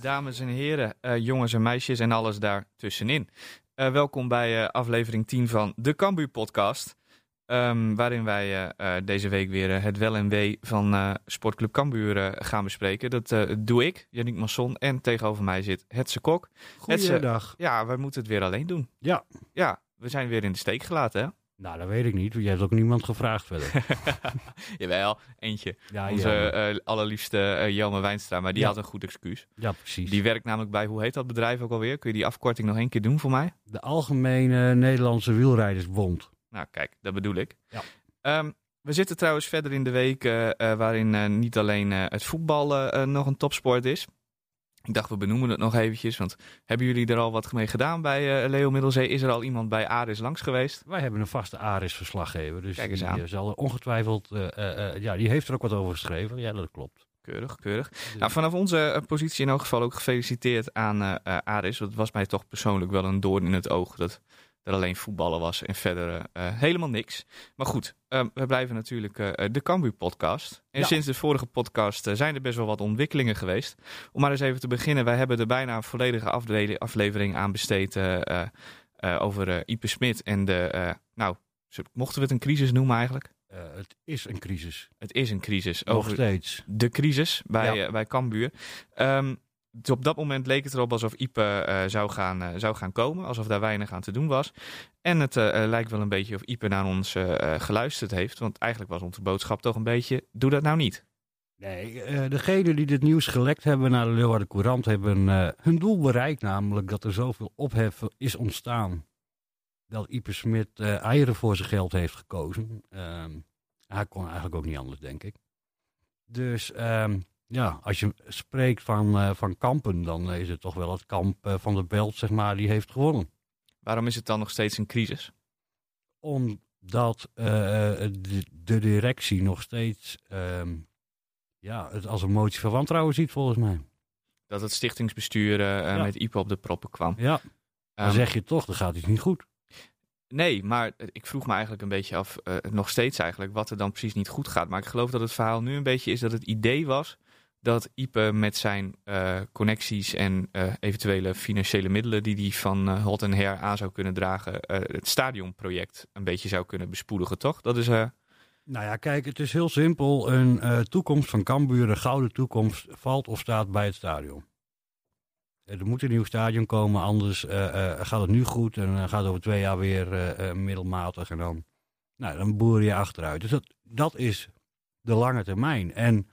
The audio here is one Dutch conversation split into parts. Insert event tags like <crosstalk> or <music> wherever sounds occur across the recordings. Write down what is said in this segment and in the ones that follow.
Dames en heren, uh, jongens en meisjes en alles daartussenin. Uh, welkom bij uh, aflevering 10 van de Cambuur podcast. Um, waarin wij deze week weer het wel en wee van Sportclub Cambuur gaan bespreken. Dat doe ik, Yannick Masson, en tegenover mij zit Hetse Kok. Goeiedag. ja, wij moeten het weer alleen doen. Ja. Ja, we zijn weer in de steek gelaten, hè? Nou, dat weet ik niet. Je hebt ook niemand gevraagd verder. <laughs> Jawel, eentje. Ja, Onze uh, allerliefste uh, Jelme Wijnstra, maar die Ja. had een goed excuus. ja, precies. Die werkt namelijk bij, hoe heet dat bedrijf ook alweer? Kun je die afkorting nog één keer doen voor mij? De Algemene Nederlandse Wielrijdersbond. Nou, kijk, dat bedoel ik. Ja. Ehm, we zitten trouwens verder in de week eh, eh, waarin eh, niet alleen eh, het voetbal eh, eh, nog een topsport is. Ik dacht, we benoemen het nog eventjes, want hebben jullie er al wat mee gedaan bij eh, Leo Middelzee? Is er al iemand bij Aris langs geweest? Wij hebben een vaste Aris-verslaggever. Dus Kijk eens die aan. eh, zal ongetwijfeld... eh, ja, die heeft er ook wat over geschreven. Ja, dat klopt. Keurig, keurig. Dus- Nou, vanaf onze positie in elk geval ook gefeliciteerd aan Aris. Dat was mij toch persoonlijk wel een doorn in het oog dat er alleen voetballen was en verder eh, eh, helemaal niks. Maar goed, eh, we blijven natuurlijk eh, de Cambuur podcast. En Ja. sinds de vorige podcast zijn er best wel wat ontwikkelingen geweest. Om maar eens even te beginnen, wij hebben er bijna een volledige afle- aflevering aan besteed over Ipe Smit en de, nou, mochten we het een crisis noemen eigenlijk? Het is een crisis. Het is een crisis. Nog Over, steeds. de crisis bij, Ja. bij Cambuur. Ehm, dus op dat moment leek het erop alsof Ipe eh, zou, gaan, eh, zou gaan komen. Alsof daar weinig aan te doen was. En het eh, lijkt wel een beetje of Ipe naar ons geluisterd heeft. Want eigenlijk was onze boodschap toch een beetje... Doe dat nou niet. Nee, degenen die dit nieuws gelekt hebben naar de Leeuwarden Courant... hebben hun doel bereikt. Namelijk dat er zoveel ophef is ontstaan. Dat Ipe Smit eieren voor zijn geld heeft gekozen. Ehm, hij kon eigenlijk ook niet anders, denk ik. Dus ehm, ja, als je spreekt van, eh, van kampen... dan is het toch wel het kamp eh, van de Belt, zeg maar, die heeft gewonnen. Waarom is het dan nog steeds een crisis? Omdat eh, de, de directie nog steeds ehm, ja, het als een motie van wantrouwen ziet, volgens mij. Dat het stichtingsbestuur Ja. met Ipe op de proppen kwam. Ja, dan Ehm, zeg je toch, dan gaat iets niet goed. Nee, maar ik vroeg me eigenlijk een beetje af, nog steeds eigenlijk, wat er dan precies niet goed gaat. Maar ik geloof dat het verhaal nu een beetje is dat het idee was dat Ipe met zijn eh, connecties en eh, eventuele financiële middelen die hij van eh, Hot en Her aan zou kunnen dragen, het stadionproject een beetje zou kunnen bespoedigen, toch? Dat is, Nou ja, kijk, het is heel simpel. Een toekomst van Cambuur, een gouden toekomst, valt of staat bij het stadion. Er moet een nieuw stadion komen, anders gaat het nu goed en gaat over twee jaar weer middelmatig en dan, nou, dan boer je achteruit. Dus dat, dat is de lange termijn. En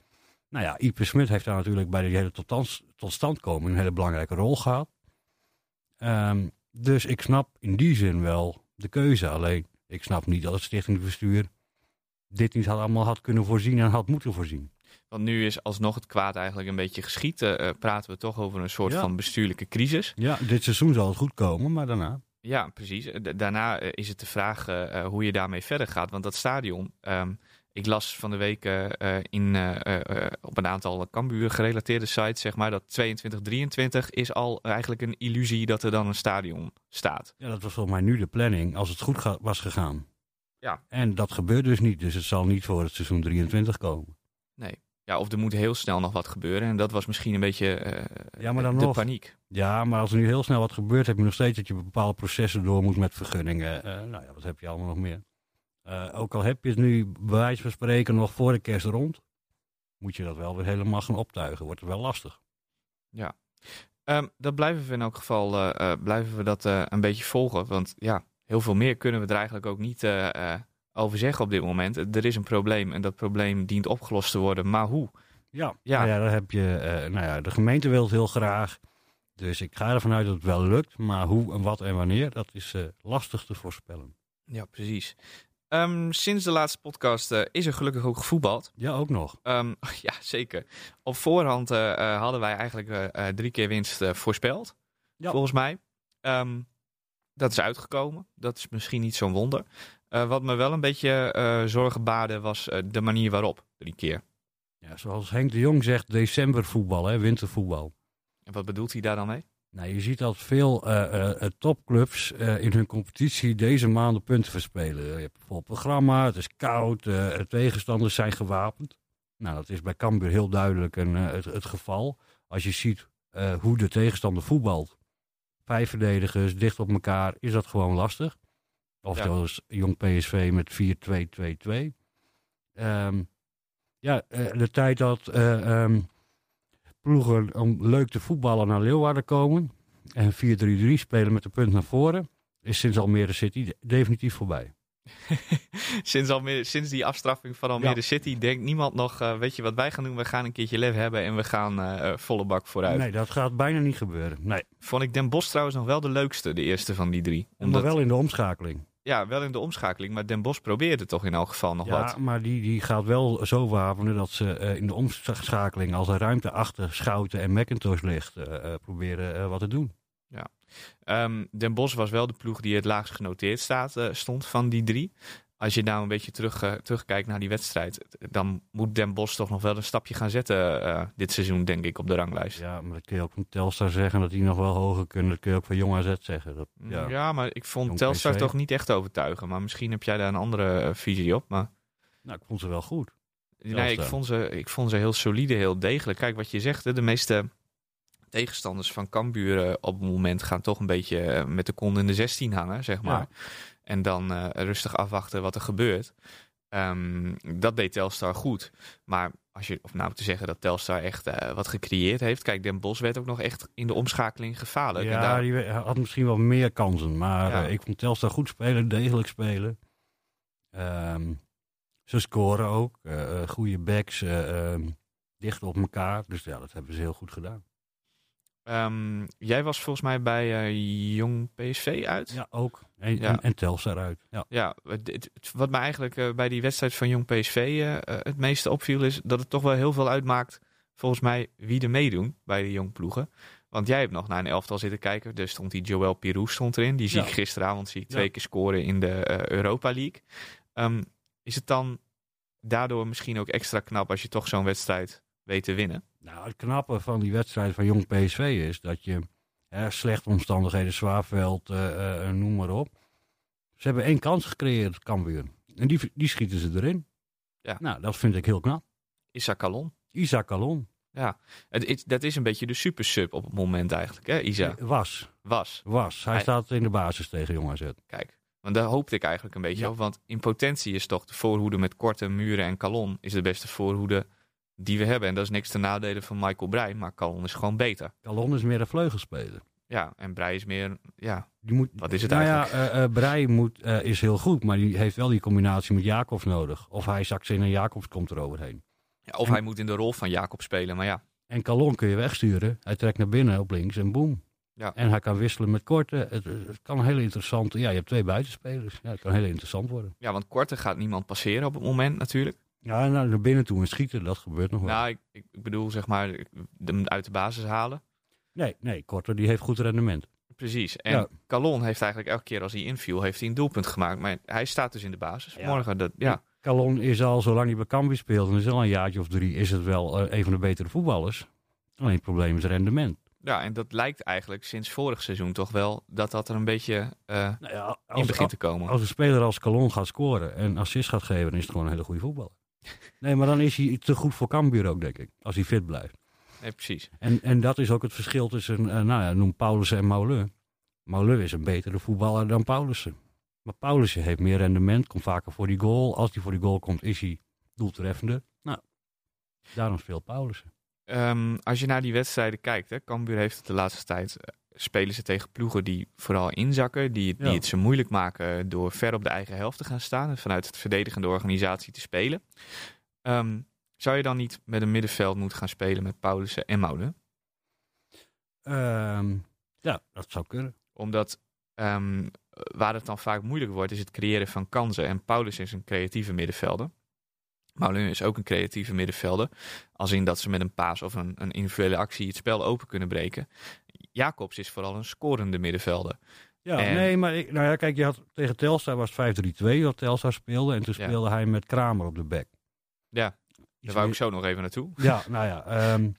nou ja, Ipe Smit heeft daar natuurlijk bij de hele totans- totstandkoming een hele belangrijke rol gehad. Ehm, dus ik snap in die zin wel de keuze. Alleen, ik snap niet dat het stichtingsbestuur dit niet had, allemaal had kunnen voorzien en had moeten voorzien. want nu is alsnog het kwaad eigenlijk een beetje geschiet. Eh, praten we toch over een soort Ja. van bestuurlijke crisis. Ja, dit seizoen zal het goed komen, maar daarna. Ja, precies. Eh, da- Daarna eh, is het de vraag hoe je daarmee verder gaat. Want dat stadion, ehm, ik las van de week eh, eh, in, eh, op een aantal Cambuur gerelateerde sites, zeg maar, dat 22, 23 is al eigenlijk een illusie dat er dan een stadion staat. Ja, dat was volgens mij nu de planning, als het goed was gegaan. Ja. En dat gebeurt dus niet, dus het zal niet voor het seizoen 23 komen. Nee. Ja, of er moet heel snel nog wat gebeuren. En dat was misschien een beetje Ja, maar dan de nog. paniek. Ja, maar als er nu heel snel wat gebeurt, heb je nog steeds dat je bepaalde processen door moet met vergunningen. Nou ja, wat heb je allemaal nog meer? Eh, ook al heb je het nu bij wijze van spreken nog voor de kerst rond, moet je dat wel weer helemaal gaan optuigen. Wordt het wel lastig. Ehm, dat blijven we in elk geval eh, eh, blijven we dat een beetje volgen. Want ja, heel veel meer kunnen we er eigenlijk ook niet over zeggen op dit moment. Er is een probleem en dat probleem dient opgelost te worden. Maar hoe? Ja, Ja. Nou ja daar heb je, nou ja, de gemeente wil het heel graag. Dus ik ga ervan uit dat het wel lukt. Maar hoe en wat en wanneer, dat is lastig te voorspellen. Ja, precies. Ehm, sinds de laatste podcast eh, is er gelukkig ook gevoetbald. Ja, ook nog. Ehm, <laughs> ja, zeker. Op voorhand eh, eh, hadden wij eigenlijk drie keer winst voorspeld. Ja. Volgens mij. Ehm, dat is uitgekomen. Dat is misschien niet zo'n wonder. Wat me wel een beetje zorgen baarde was de manier waarop. Drie keer. Ja, zoals Henk de Jong zegt, decembervoetbal, hè, wintervoetbal. En wat bedoelt hij daar dan mee? Nou, je ziet dat veel eh, eh, topclubs eh, in hun competitie deze maanden punten verspelen. Je hebt bijvoorbeeld programma, het is koud, de tegenstanders zijn gewapend. Nou, dat is bij Cambuur heel duidelijk een, het, het geval. Als je ziet hoe de tegenstander voetbalt. Vijf verdedigers, dicht op elkaar, is dat gewoon lastig. Of Ja. zoals jong PSV met 4-2-2-2. Ehm, ja, de tijd dat eh, ehm, ploegen om leuk te voetballen naar Leeuwarden komen en 4-3-3 spelen met de punt naar voren, is sinds Almere City de- definitief voorbij. <laughs> sinds, Almere, sinds die afstraffing van Almere Ja. City denkt niemand nog, eh, weet je wat wij gaan doen? We gaan een keertje lef hebben en we gaan eh, eh, volle bak vooruit. Nee, dat gaat bijna niet gebeuren. Nee, Vond ik Den Bosch trouwens nog wel de leukste, de eerste van die drie. maar Omdat, wel in de omschakeling. Ja, wel in de omschakeling, maar Den Bosch probeerde toch in elk geval nog Ja, wat. maar die, die gaat wel zo wapenen dat ze eh, in de omschakeling, als er ruimte achter Schouten en McIntosh ligt, eh, eh, proberen wat te doen. Ehm, Den Bosch was wel de ploeg die het laagst genoteerd staat, stond van die drie. Als je nou een beetje terug, eh, terugkijkt naar die wedstrijd, dan moet Den Bosch toch nog wel een stapje gaan zetten eh, dit seizoen, denk ik, op de ranglijst. Ja, maar dat kun je ook van Telstar zeggen dat die nog wel hoger kunnen. Dat kun je ook van Jong AZ zeggen. Dat, ja. Ja. maar ik vond Jong Telstar toch niet echt overtuigen. Maar misschien heb jij daar een andere eh, visie op. Maar Nou, ik vond ze wel goed. nee, ik vond, ze, ik vond ze heel solide, heel degelijk. Kijk wat je zegt, hè, de meeste tegenstanders van Cambuur op het moment gaan toch een beetje met de kont in de 16 hangen, zeg maar. Ja. En dan eh, rustig afwachten wat er gebeurt. Ehm, dat deed Telstar goed. Maar als je, of nou te zeggen dat Telstar echt eh, wat gecreëerd heeft. Kijk, Den Bos werd ook nog echt in de omschakeling gevaarlijk. En Ja, daar- die had misschien wel meer kansen. Maar Ja. eh, ik vond Telstar goed spelen, degelijk spelen. Ehm, ze scoren ook. goede backs, eh, ehm, dicht op elkaar. Dus ja, dat hebben ze heel goed gedaan. Ehm, jij was volgens mij bij eh, Jong PSV uit. Ja, ook. En, Ja. en, en Telstar uit. Ja. Ja, het, het- het- wat me eigenlijk eh, bij die wedstrijd van Jong PSV eh, het meeste opviel is dat het toch wel heel veel uitmaakt, volgens mij, wie er meedoen bij de jong ploegen. Want jij hebt nog naar een elftal zitten kijken. Er stond die Joël Pirou stond erin. Die zie Ja. ik gisteravond zie ik twee keer scoren in de Europa League. Ehm, is het dan daardoor misschien ook extra knap als je toch zo'n wedstrijd weet te winnen? Nou, het knappe van die wedstrijd van Jong PSV is dat je hè, slechte omstandigheden, zwaarveld, eh, noem maar op. Ze hebben één kans gecreëerd, Cambuur. En die, die schieten ze erin. Ja. Nou, dat vind ik heel knap. Issa Calon. Isaac Calon Het, is- dat is een beetje de super sub op het moment eigenlijk, hè, Isa? was, Was. was. Hij Hij- staat in de basis tegen Jong AZ. Kijk, want daar hoopte ik eigenlijk een beetje Ja. op. Want in potentie is toch de voorhoede met Korte, Muren en Calon... is de beste voorhoede die we hebben. En dat is niks ten nadele van Michael Breij. Maar Calon is gewoon beter. Calon is meer een vleugelspeler. Ja, en Breij is meer... Ja, Die moet, Wat is het nou eigenlijk? ja, eh eh, Breij moet, eh, is heel goed, maar die heeft wel die combinatie met Jacobs nodig. Of hij zakt in en Jacobs komt er overheen. ja, of En- hij moet in de rol van Jacob spelen. Maar ja, En Calon kun je wegsturen. Hij trekt naar binnen op links en boem. Ja. En hij kan wisselen met korte. Het, het kan een hele interessante... Ja, je hebt twee buitenspelers. Ja, het kan heel interessant worden. ja, want Korte gaat niemand passeren op het moment natuurlijk. Ja, en naar binnen toe en schieten, dat gebeurt nog wel. Nou, ik, ik bedoel zeg maar hem uit de basis halen. Nee, nee, korte die heeft goed rendement. Precies. En Ja. Calon heeft eigenlijk elke keer als hij inviel, heeft hij een doelpunt gemaakt. Maar hij staat dus in de basis. Ja. Morgen, dat, ja. Calon is al, zolang hij bij Cambuur speelt, en is al een jaartje of drie, is het wel eh, een van de betere voetballers. Alleen het probleem is rendement. Ja, en dat lijkt eigenlijk sinds vorig seizoen toch wel dat dat er een beetje Nou ja, in begint te komen. als een speler als Calon gaat scoren en assist gaat geven, dan is het gewoon een hele goede voetballer. Nee, maar dan is hij te goed voor Cambuur ook, denk ik. Als hij fit blijft. Nee, precies. En, en dat is ook het verschil tussen, eh, nou ja, noem Paulussen en Mauleu. Mauleu is een betere voetballer dan Paulussen. Maar Paulussen heeft meer rendement, komt vaker voor die goal. Als hij voor die goal komt, is hij doeltreffender. Nou, daarom speelt Paulussen. Ehm, als je naar die wedstrijden kijkt, hè, Cambuur heeft het de laatste tijd eh, spelen ze tegen ploegen die vooral inzakken, die, die Ja. het ze moeilijk maken door ver op de eigen helft te gaan staan en vanuit het verdedigende organisatie te spelen. Ehm, zou je dan niet met een middenveld moeten gaan spelen met Paulussen en Mouden? Ehm, ja, dat zou kunnen. Omdat ehm, waar het dan vaak moeilijk wordt, is het creëren van kansen. En Paulus is een creatieve middenvelder. Moulin is ook een creatieve middenvelder. Als in dat ze met een paas of een, een individuele actie het spel open kunnen breken. Jacobs is vooral een scorende middenvelder. Ja, En- nee, maar ik, nou ja, kijk, je had tegen Telstar was het 5-3-2 wat Telstar speelde. En toen Ja. speelde hij met Kramer op de back. Ja, daar wou ik zo nog even naartoe. Ja, nou ja. ehm,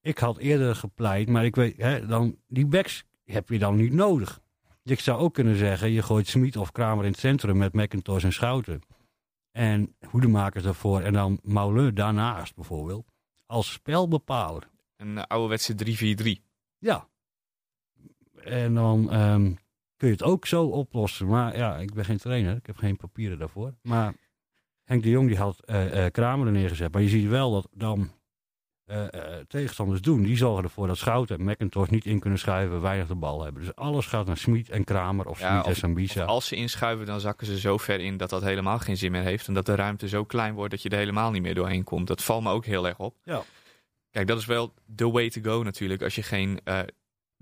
ik had eerder gepleit, maar ik weet, hè, dan, die backs heb je dan niet nodig. Je zou ook kunnen zeggen, je gooit Smit of Kramer in het centrum met McIntosh en Schouten. En hoedemakers daarvoor en dan Mauleu daarnaast bijvoorbeeld. Als spelbepaler. Een ouderwetse 3-4-3. Ja. En dan ehm, kun je het ook zo oplossen. Maar ja, ik ben geen trainer. Ik heb geen papieren daarvoor. Maar Henk de Jong die had uh, Kramer er neergezet. Maar je ziet wel dat dan uh, tegenstanders doen. Die zorgen ervoor dat Schouten en McIntosh niet in kunnen schuiven, weinig de bal hebben. Dus alles gaat naar Smit en Kramer of ja, Smit en Sambisa. als ze inschuiven, dan zakken ze zo ver in dat dat helemaal geen zin meer heeft. En dat de ruimte zo klein wordt dat je er helemaal niet meer doorheen komt. Dat valt me ook heel erg op. Ja. Kijk, dat is wel the way to go natuurlijk. Als je geen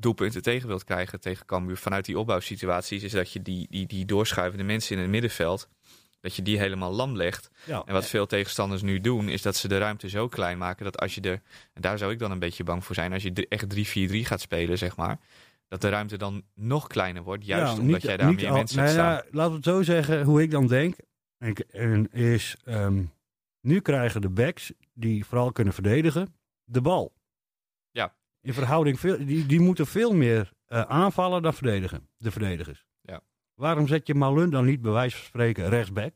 doelpunten tegen wilt krijgen tegen Cambuur vanuit die opbouwsituaties, is dat je die, die, die doorschuivende mensen in het middenveld dat je die helemaal lam legt. Ja. En wat veel tegenstanders nu doen, is dat ze de ruimte zo klein maken dat als je er, en daar zou ik dan een beetje bang voor zijn, als je echt 3-4-3 gaat spelen, zeg maar, dat de ruimte dan nog kleiner wordt, juist ja, omdat niet, jij daar meer al, mensen nou, staan. Ja, laten we het zo zeggen, hoe ik dan denk, is um, nu krijgen de backs, die vooral kunnen verdedigen, de bal. In verhouding, veel, die, die moeten veel meer uh, aanvallen dan verdedigen, de verdedigers. Ja. Waarom zet je Maulun dan niet bij wijze van spreken rechtsback?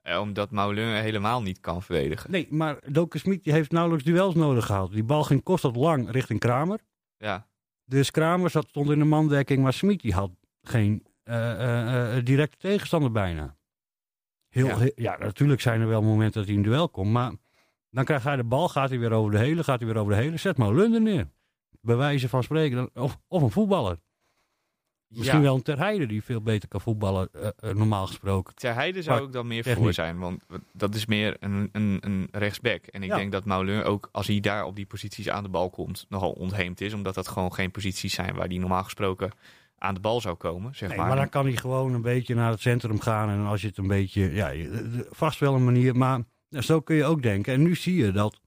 Eh, omdat Maulun helemaal niet kan verdedigen. Nee, maar Doke Smit heeft nauwelijks duels nodig gehad. Die bal ging constant lang richting Kramer. Ja. Dus Kramer zat, stond in de mandekking, maar Smit had geen uh, uh, directe tegenstander bijna. Heel, Ja. he- ja, natuurlijk zijn er wel momenten dat hij in duel komt, maar dan krijgt hij de bal, gaat hij weer over de hele, gaat hij weer over de hele. Zet er neer. Bij wijze van spreken. Of, of een voetballer. Misschien Ja. wel een Ter Heide die veel beter kan voetballen, eh, eh, normaal gesproken. Ter Heide zou Maar ik dan meer voor zijn, want dat is meer een, een, een rechtsback. En ik Ja. denk dat Maulun ook, als hij daar op die posities aan de bal komt, nogal ontheemd is. Omdat dat gewoon geen posities zijn waar hij normaal gesproken aan de bal zou komen, zeg Nee, maar. maar dan kan hij gewoon een beetje naar het centrum gaan. En als je het een beetje, ja, vast wel een manier. Maar ja, zo kun je ook denken. En nu zie je dat,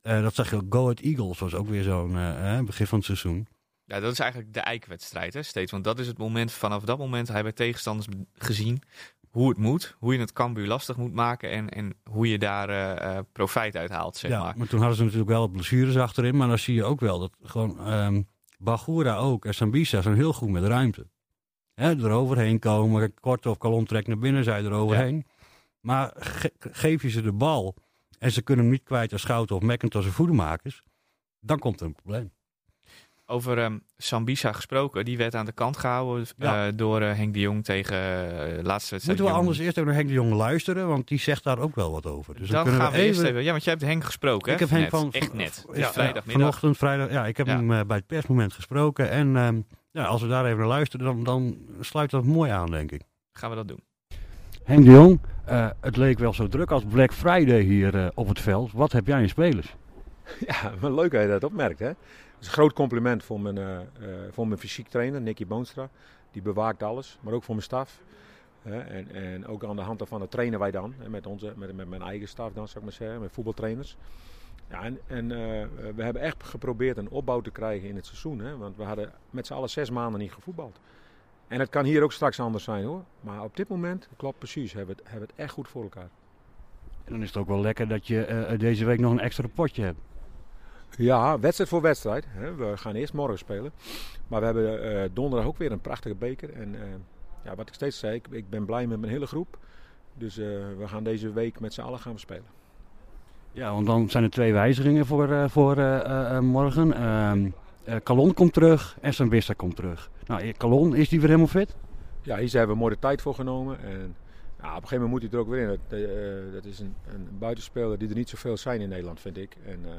eh, dat zag je ook, Go Ahead Eagles was ook weer zo'n eh, eh, begin van het seizoen. Ja, dat is eigenlijk de eikwedstrijd hè, steeds. Want dat is het moment, vanaf dat moment hebben tegenstanders gezien hoe het moet. Hoe je het Cambuur lastig moet maken en, en hoe je daar profijt uit haalt, zeg ja, maar. maar toen hadden ze natuurlijk wel blessures achterin. Maar dan zie je ook wel dat gewoon ehm Bagura ook en Sambisa zijn heel goed met ruimte. Hè, eroverheen komen, korte of kalon trekt naar binnen, zij eroverheen. Maar ge- geef je ze de bal en ze kunnen hem niet kwijt als Schouten of McIntosh of voedermakers, dan komt er een probleem. Over ehm, Sambisa gesproken, die werd aan de kant gehouden Ja. eh, door eh, Henk de Jong tegen eh laatste wedstrijd. Moeten we anders eerst even naar Henk de Jong luisteren, want die zegt daar ook wel wat over. Dus Dan gaan we eerst even... Ja, want jij hebt Henk gesproken, Ik hè? heb Henk Net. van, Echt van- net. Ja, vrijdagmiddag. vanochtend, vrijdag. Ja, ik heb Ja. hem bij het persmoment gesproken. En ehm, ja, als we daar even naar luisteren, dan, dan sluit dat mooi aan, denk ik. Gaan we dat doen. Henk de Jong, eh, het leek wel zo druk als Black Friday hier eh, op het veld. Wat heb jij in spelers? <laughs> Ja, wel leuk dat je dat opmerkt. Hè? Dat is een groot compliment voor mijn, eh, voor mijn fysiek trainer, Nicky Boonstra. Die bewaakt alles, maar ook voor mijn staf. En, en ook aan de hand daarvan trainen wij dan. Met, onze, met, met mijn eigen staf dan, zou ik maar zeggen. Met voetbaltrainers. Ja, en en we hebben echt geprobeerd een opbouw te krijgen in het seizoen. Hè? Want we hadden met z'n allen zes maanden niet gevoetbald. En het kan hier ook straks anders zijn hoor. Maar op dit moment, klopt precies, hebben we het, hebben het echt goed voor elkaar. En dan is het ook wel lekker dat je eh, deze week nog een extra potje hebt. Ja, wedstrijd voor wedstrijd. Hè. We gaan eerst morgen spelen. Maar we hebben eh, donderdag ook weer een prachtige beker. En eh, ja, wat ik steeds zei, ik, ik ben blij met mijn hele groep. Dus eh, we gaan deze week met z'n allen gaan we spelen. Ja, want dan zijn er twee wijzigingen voor, eh, voor eh, eh, eh, morgen. Ehm eh, Calon komt terug en Sambissa komt terug. Nou, Calon, is die weer helemaal fit? Ja, hier hebben we mooi de tijd voor genomen. En ja, op een gegeven moment moet hij er ook weer in. Dat, eh, dat is een, een buitenspeler die er niet zoveel zijn in Nederland, vind ik. En eh,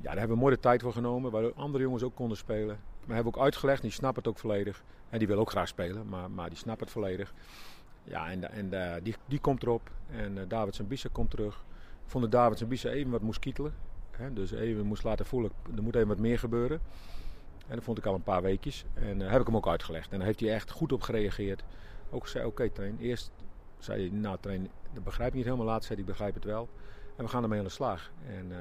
ja, daar hebben we mooi de tijd voor genomen. Waardoor andere jongens ook konden spelen. Maar hebben we ook uitgelegd, die snappen het ook volledig. En die wil ook graag spelen, maar, maar die snappen het volledig. Ja, en, en eh, die, die komt erop. En eh David Sambisa komt terug. Ik vond dat David Sambisa even wat moest kietelen. Hè, dus even moest laten voelen, er moet even wat meer gebeuren. En dat vond ik al een paar weekjes. En uh, heb ik hem ook uitgelegd. En daar heeft hij echt goed op gereageerd. Ook zei, oké okay, train. Eerst zei hij, nou train, dat begrijp ik niet helemaal. Laat zei hij, ik begrijp het wel. En we gaan ermee aan de slag. En uh,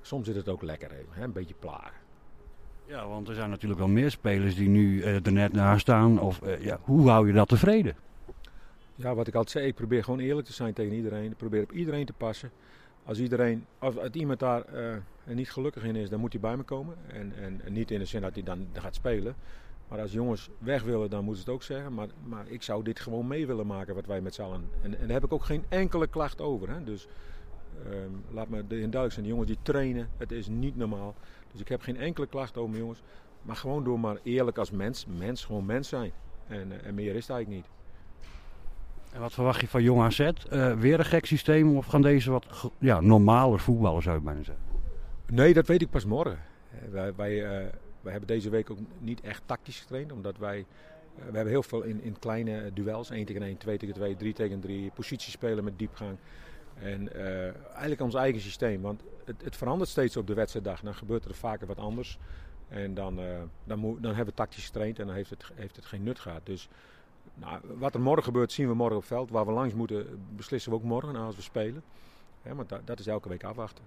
soms zit het ook lekker even, hè? een beetje plagen. Ja, want er zijn natuurlijk wel meer spelers die nu uh, er net naast staan. Of uh, ja, hoe hou je dat tevreden? Ja, wat ik altijd zei, ik probeer gewoon eerlijk te zijn tegen iedereen. Ik probeer op iedereen te passen. Als, iedereen, als, als iemand daar uh, niet gelukkig in is, dan moet hij bij me komen. En, en, niet in de zin dat hij dan gaat spelen. Maar als jongens weg willen, dan moeten ze het ook zeggen. Maar, maar ik zou dit gewoon mee willen maken, wat wij met z'n allen. En, en daar heb ik ook geen enkele klacht over. Hè? Dus Ehm, laat me de duidelijk zijn, de jongens die trainen, het is niet normaal. Dus ik heb geen enkele klacht over jongens. Maar gewoon door maar eerlijk als mens, mens, gewoon mens zijn. En, eh, en meer is het eigenlijk niet. En wat verwacht je van Jong AZ? Eh, weer een gek systeem of gaan deze wat ja, normale voetballers ik bijna zeggen? Nee, dat weet ik pas morgen. Eh, Wij, wij, eh, wij hebben deze week ook niet echt tactisch getraind, omdat wij, we hebben heel veel in, in kleine duels, 1 tegen 1, 2 tegen 2, 3 tegen 3, positiespelen met diepgang. En eigenlijk ons eigen systeem, want het, het verandert steeds op de wedstrijddag. Dan gebeurt er vaker wat anders. En dan, dan, moet, dan hebben we tactisch getraind en dan heeft het, heeft het geen nut gehad. Dus nou, wat er morgen gebeurt, zien we morgen op het veld. Waar we langs moeten, beslissen we ook morgen als we spelen. Hè, maar dat, dat is elke week afwachten.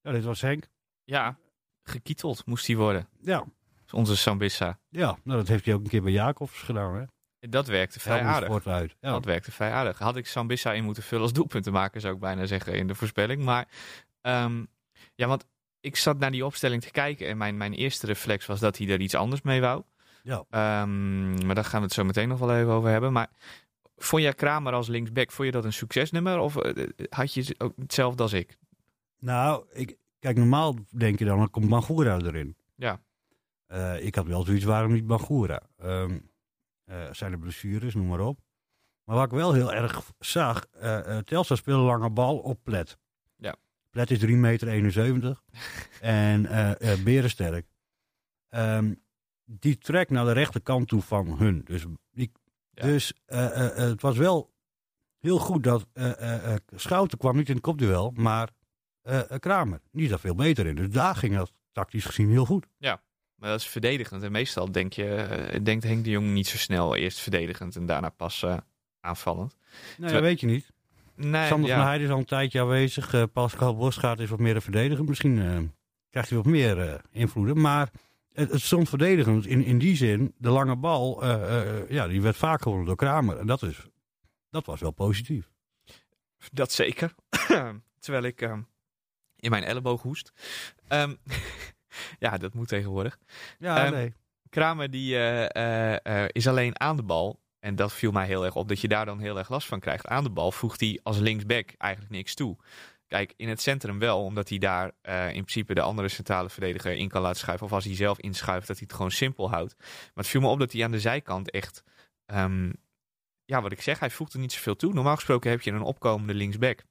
Ja, dit was Henk. Ja, gekieteld moest hij worden. Ja, Onze Sambissa. ja nou, dat heeft hij ook een keer bij Jacobs gedaan. Hè? Dat werkte vrij aardig. Uit. Ja. Dat werkte vrij aardig. Had ik Sambissa in moeten vullen als doelpunten maken, zou ik bijna zeggen in de voorspelling. Maar ehm, ja, want ik zat naar die opstelling te kijken en mijn, mijn eerste reflex was dat hij er iets anders mee wou. Ja. Ehm, maar daar gaan we het zo meteen nog wel even over hebben. Maar vond jij Kramer als linksback, vond je dat een succesnummer? Of eh, had je ook hetzelfde als ik? Nou, ik, kijk, normaal denk je dan, dan komt Bangura erin. Ja. Eh, ik had wel zoiets, waarom niet Bangura? Ehm eh, zijn er blessures, noem maar op. Maar wat ik wel heel erg zag, eh, Telstar speelde lange bal op Plet. Ja. Plet is 3 meter 71 <laughs> en berensterk. Ehm, die trekt naar de rechterkant toe van hun. Dus, die, Ja. dus eh, eh, eh, het was wel heel goed dat Schouten kwam niet in het kopduel, maar Kramer. Is daar veel beter in. Dus daar ging dat tactisch gezien heel goed. Maar dat is verdedigend. En meestal denk je, denkt Henk de Jong niet zo snel eerst verdedigend en daarna pas aanvallend. Nee, Terwijl- dat weet je niet. Nee, Sander ja. van Heijden is al een tijdje aanwezig. Eh, Pascal Bosgaard is wat meer een verdediger. Misschien krijgt hij wat meer invloeden. Maar het, het stond verdedigend in, in die zin. De lange bal, eh, eh, ja, die werd vaak gewonnen door Kramer. En dat, is, dat was wel positief. Dat zeker. <clears throat> Terwijl ik ehm, in mijn elleboog hoest. Ehm, <laughs> ja, dat moet tegenwoordig. Ja, Ehm, nee. Kramer die, eh, is alleen aan de bal. En dat viel mij heel erg op, dat je daar dan heel erg last van krijgt. Aan de bal voegt hij als linksback eigenlijk niks toe. Kijk, in het centrum wel, omdat hij daar eh, in principe de andere centrale verdediger in kan laten schuiven. Of als hij zelf inschuift, dat hij het gewoon simpel houdt. Maar het viel me op dat hij aan de zijkant echt... ehm, ja, wat ik zeg, hij voegt er niet zoveel toe. Normaal gesproken heb je een opkomende linksback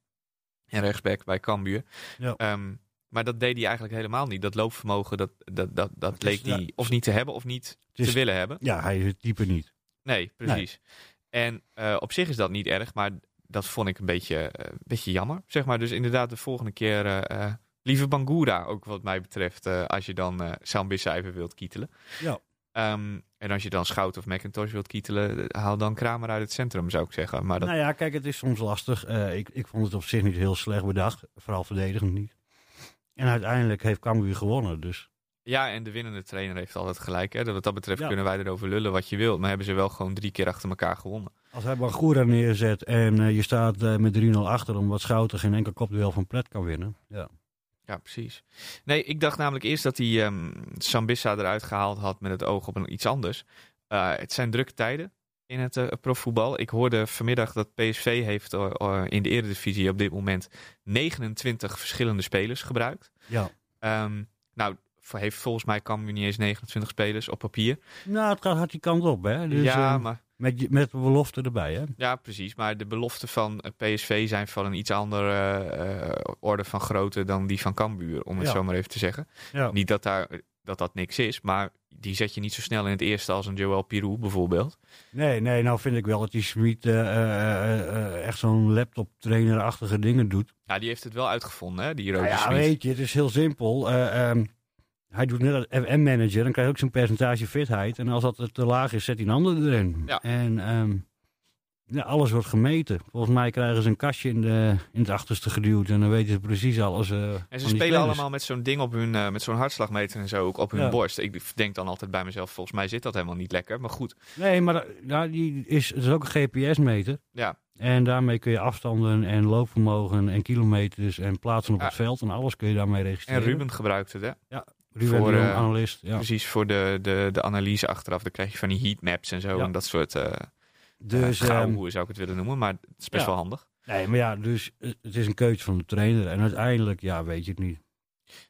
en rechtsback bij Cambuur. Ja. Ehm, maar dat deed hij eigenlijk helemaal niet. Dat loopvermogen, dat, dat, dat, dat is- leek hij ja, of niet te hebben of niet is- te willen hebben. Ja, hij is het type niet. Nee, precies. En eh, op zich is dat niet erg, maar dat vond ik een beetje, eh, een beetje jammer, zeg maar. Dus inderdaad, de volgende keer eh, eh, liever Bangura, ook wat mij betreft, als je dan Sambissa wilt kietelen. Ja. Ehm, en als je dan Schout of McIntosh wilt kietelen, haal dan Kramer uit het centrum, zou ik zeggen. Maar dat, Nou ja, kijk, het is soms lastig. Ik, ik vond het op zich niet heel slecht bedacht. Vooral verdedigend niet. En uiteindelijk heeft Cambuur gewonnen. Dus Ja, en de winnende trainer heeft altijd gelijk. Hè? Wat dat betreft Ja. kunnen wij erover lullen wat je wilt. Maar hebben ze wel gewoon drie keer achter elkaar gewonnen. als hij Bangura neerzet en eh, je staat eh, met 3-0 achter... omdat Schouten geen enkel kopduel van Plet kan winnen. Ja. Ja, precies. Nee, ik dacht namelijk eerst dat hij ehm, Sambissa eruit gehaald had met het oog op een, iets anders. Eh, het zijn drukke tijden in het profvoetbal. Ik hoorde vanmiddag dat PSV heeft in de Eredivisie op dit moment 29 verschillende spelers gebruikt. ja. Ehm, nou, heeft volgens mij Cambuur niet eens 29 spelers op papier. Nou, het gaat hard die kant op, hè. Dus, ja, eh, maar met, je- met de belofte erbij, hè. Ja, precies. Maar de beloften van eh, PSV zijn van een iets andere eh, orde van grootte dan die van Cambuur, om het Ja. zo maar even te zeggen. Ja. Niet dat, daar, dat dat niks is, maar die zet je niet zo snel in het eerste als een Joel Pirou bijvoorbeeld. Nee, nee, nou vind ik wel dat die Smit echt zo'n laptop-trainer-achtige dingen doet. Ja, die heeft het wel uitgevonden, hè, die Nou Roger ja, Smit. weet je, het is heel simpel. Eh, ehm, hij doet net als FM-manager, dan krijg je ook zijn percentage fitheid. En als dat te laag is, zet hij een ander erin. Ja. En ehm, ja, alles wordt gemeten. Volgens mij krijgen ze een kastje in, de, in het achterste geduwd. En dan weten ze precies alles. eh, En ze spelen allemaal met zo'n ding op hun, eh, met zo'n hartslagmeter en zo ook op hun Ja. borst. Ik denk dan altijd bij mezelf, volgens mij zit dat helemaal niet lekker. Maar goed, Nee, maar dat- ja, die is, het is ook een GPS-meter. ja, En daarmee kun je afstanden en loopvermogen en kilometers en plaatsen op Ja. het veld. En alles kun je daarmee en registreren. Ruben gebruikt het, hè. Ruben voor, Jong, eh, analist. Ja. Precies voor de, de, de analyse achteraf. Dan krijg je van die heatmaps en zo Ja. en dat soort... eh Dus, hoe zou ik het willen noemen, maar het is best ja. wel handig. Nee, maar ja, dus het is een keuze van de trainer. En uiteindelijk, ja, weet je het niet.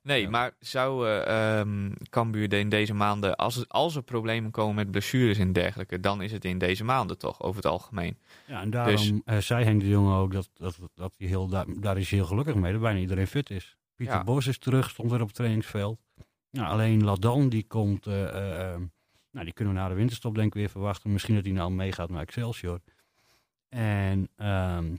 Nee, Ja. maar zou eh ehm, Cambuur in deze maanden, als, als er problemen komen met blessures en dergelijke, dan is het in deze maanden toch, over het algemeen. Ja, en daarom Dus- eh, zei Henk de Jonge ook dat, dat, dat hij heel, daar, daar is hij heel gelukkig mee, dat bijna iedereen fit is. Pieter Ja. Bos is terug, stond weer op het trainingsveld. Ja, alleen Ladan, die komt, eh, eh, eh, nou, die kunnen we na de winterstop denk ik weer verwachten. Misschien dat hij nou meegaat naar Excelsior. En ehm,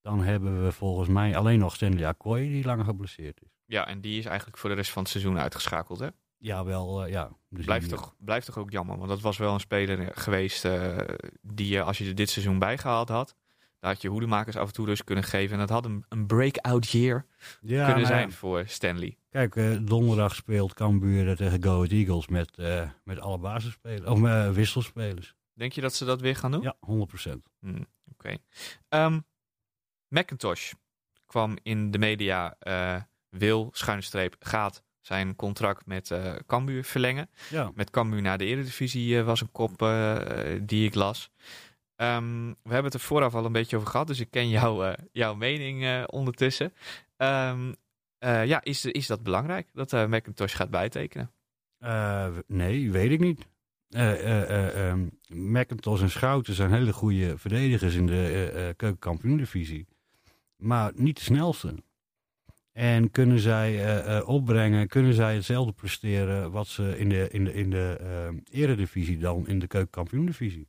dan hebben we volgens mij alleen nog Stanley Akkoy, die langer geblesseerd is. Ja, en die is eigenlijk voor de rest van het seizoen uitgeschakeld, hè? Ja, wel, ja. Dus Blijft toch, blijft toch ook jammer, want dat was wel een speler geweest die je, als je er dit seizoen bijgehaald had, daar had je hoedemakers af en toe rust kunnen geven. En dat had een, een breakout year ja, kunnen ja. zijn voor Stanley. Kijk, eh, donderdag speelt Cambuur tegen Go Ahead Eagles met, eh, met alle basisspelers, of eh, wisselspelers. Denk je dat ze dat weer gaan doen? Ja, 100%. Hmm, Oké. Ehm, Macintosh kwam in de media, wil, schuine streep, gaat zijn contract met eh Cambuur verlengen. Ja. Met Cambuur naar de Eredivisie was een kop die ik las. Ehm, we hebben het er vooraf al een beetje over gehad, dus ik ken jouw, eh, jouw mening eh, ondertussen. Ehm, eh, ja, is, is dat belangrijk, dat Macintosh gaat bijtekenen? Nee, weet ik niet. Ehm, McIntosh en Schouten zijn hele goede verdedigers in de keukenkampioen-divisie. Maar niet de snelste. En kunnen zij opbrengen, kunnen zij hetzelfde presteren wat ze in de, in de, in de eh, eredivisie dan in de keukenkampioen-divisie.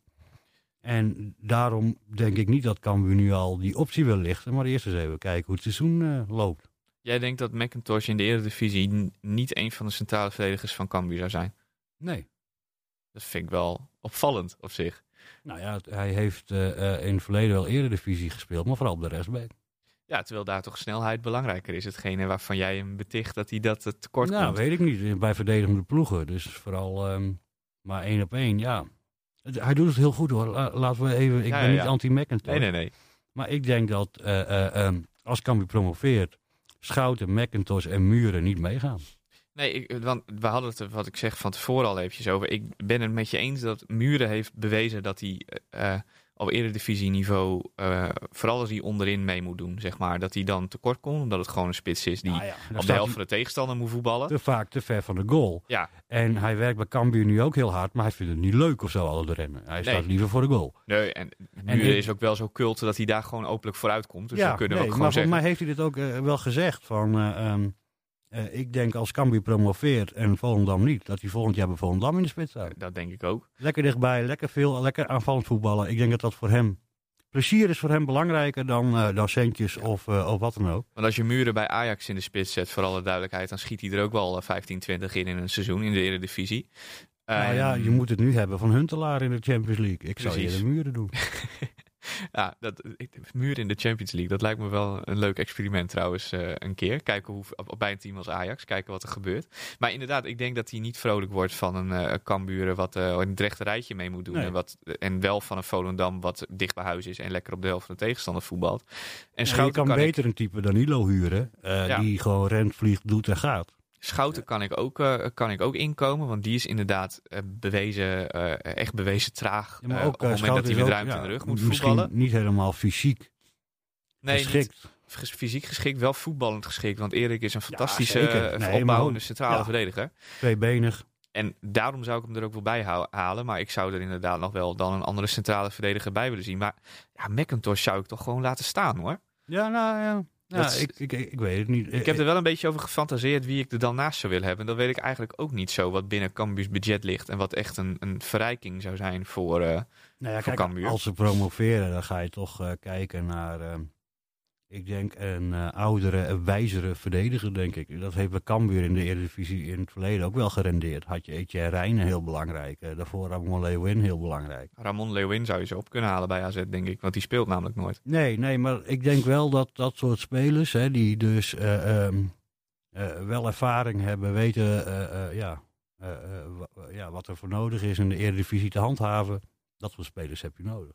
En daarom denk ik niet dat Cambuur nu al die optie wil lichten. Maar eerst eens even kijken hoe het seizoen eh, loopt. Jij denkt dat Macintosh in de Eredivisie niet een van de centrale verdedigers van Cambuur zou zijn? Nee. Dat vind ik wel opvallend op zich. Nou ja, hij heeft eh, eh, in het verleden wel eredivisie gespeeld, maar vooral op de restback. Ja, terwijl daar toch snelheid belangrijker is. Hetgene waarvan jij hem beticht dat hij dat tekort nou, komt. weet ik niet. Bij verdedigende ploegen. Dus vooral ehm, maar één op één, ja. Hij doet het heel goed hoor. La- laten we even. Ik Ja, ben ja, niet ja. anti-McIntosh. Nee, nee, nee. Maar ik denk dat eh, ehm, als Cambuur promoveert, Schouten, McIntosh en Muren niet meegaan. Nee, ik, want we hadden het wat ik zeg, van tevoren al eventjes over. Ik ben het met je eens dat Muren heeft bewezen dat hij eh, op eredivisieniveau, eh vooral als hij onderin mee moet doen, zeg maar, dat hij dan tekort komt. Omdat het gewoon een spits is die Nou ja, dan op de helft van de tegenstander moet voetballen. te vaak te ver van de goal. Ja, En hij werkt bij Cambuur nu ook heel hard, maar hij vindt het niet leuk of zo, al het rennen. Hij Nee. staat liever voor de goal. nee, en ik- is ook wel zo cult dat hij daar gewoon openlijk vooruit komt. Dus dan kunnen we nee, ook maar gewoon volgens zeggen. mij heeft hij dit ook eh, wel gezegd. Van, eh, ehm, eh, ik denk als Cambuur promoveert en Volendam niet, dat hij volgend jaar bij Volendam in de spits staat. Dat denk ik ook. Lekker dichtbij, lekker veel, lekker aanvallend voetballen. Ik denk dat dat voor hem, plezier is voor hem belangrijker dan, eh, dan centjes of, eh, of wat dan ook. Want als je Muren bij Ajax in de spits zet, voor alle duidelijkheid, dan schiet hij er ook wel eh, 15, 20 in in een seizoen in de Eredivisie. nou ja, Ehm, je moet het nu hebben van Huntelaar in de Champions League. Ik zou je de muren doen. <laughs> <laughs> Ja, dat, muren in de Champions League, dat lijkt me wel een leuk experiment trouwens eh, een keer. Kijken hoe, bij een team als Ajax, kijken wat er gebeurt. Maar inderdaad, ik denk dat hij niet vrolijk wordt van een eh Cambuur wat eh, een recht rijtje mee moet doen. Nee. En, wat, en wel van een Volendam wat dicht bij huis is en lekker op de helft van de tegenstander voetbalt. En Ja, je kan, ik, beter een type Danilo huren, eh, Ja. die gewoon rent, vliegt, doet en gaat. Schouten kan, ik ook, eh, kan ik ook inkomen, want die is inderdaad eh, bewezen, eh, echt bewezen traag. Ja, maar ook, op het moment dat hij met ruimte ja, in de rug moet voetballen. niet helemaal fysiek Nee, geschikt. ges- fysiek geschikt, wel voetballend geschikt. Want Erik is een fantastische Nee, maar opbouwende centrale ja. verdediger. Tweebenig. En daarom zou ik hem er ook wel bij halen. Maar ik zou er inderdaad nog wel dan een andere centrale verdediger bij willen zien. Maar ja, McIntosh zou ik toch gewoon laten staan hoor. Ja, nou ja. Is- ik, ik, weet het niet. Ik heb er wel een beetje over gefantaseerd wie ik er dan naast zou willen hebben. Dat weet ik eigenlijk ook niet zo wat binnen Cambuur's budget ligt. En wat echt een, een verrijking zou zijn voor... eh, nou ja, voor kijk, Cambuur. als ze promoveren, dan ga je toch eh, kijken naar, eh, ik denk, een eh, oudere, wijzere verdediger, denk ik. Dat heeft bij Cambuur in de Eredivisie in het verleden ook wel gerendeerd. Had je Etienne Rijnen, heel belangrijk. Eh, daarvoor Ramon Leeuwin, heel belangrijk. Ramon Leeuwin zou je zo op kunnen halen bij AZ, denk ik. Want die speelt namelijk nooit. Nee, nee, maar ik denk wel dat dat soort spelers, hè, die dus eh, ehm, eh, wel ervaring hebben, weten ja, ja, wat er voor nodig is in de Eredivisie te handhaven. Dat soort spelers heb je nodig.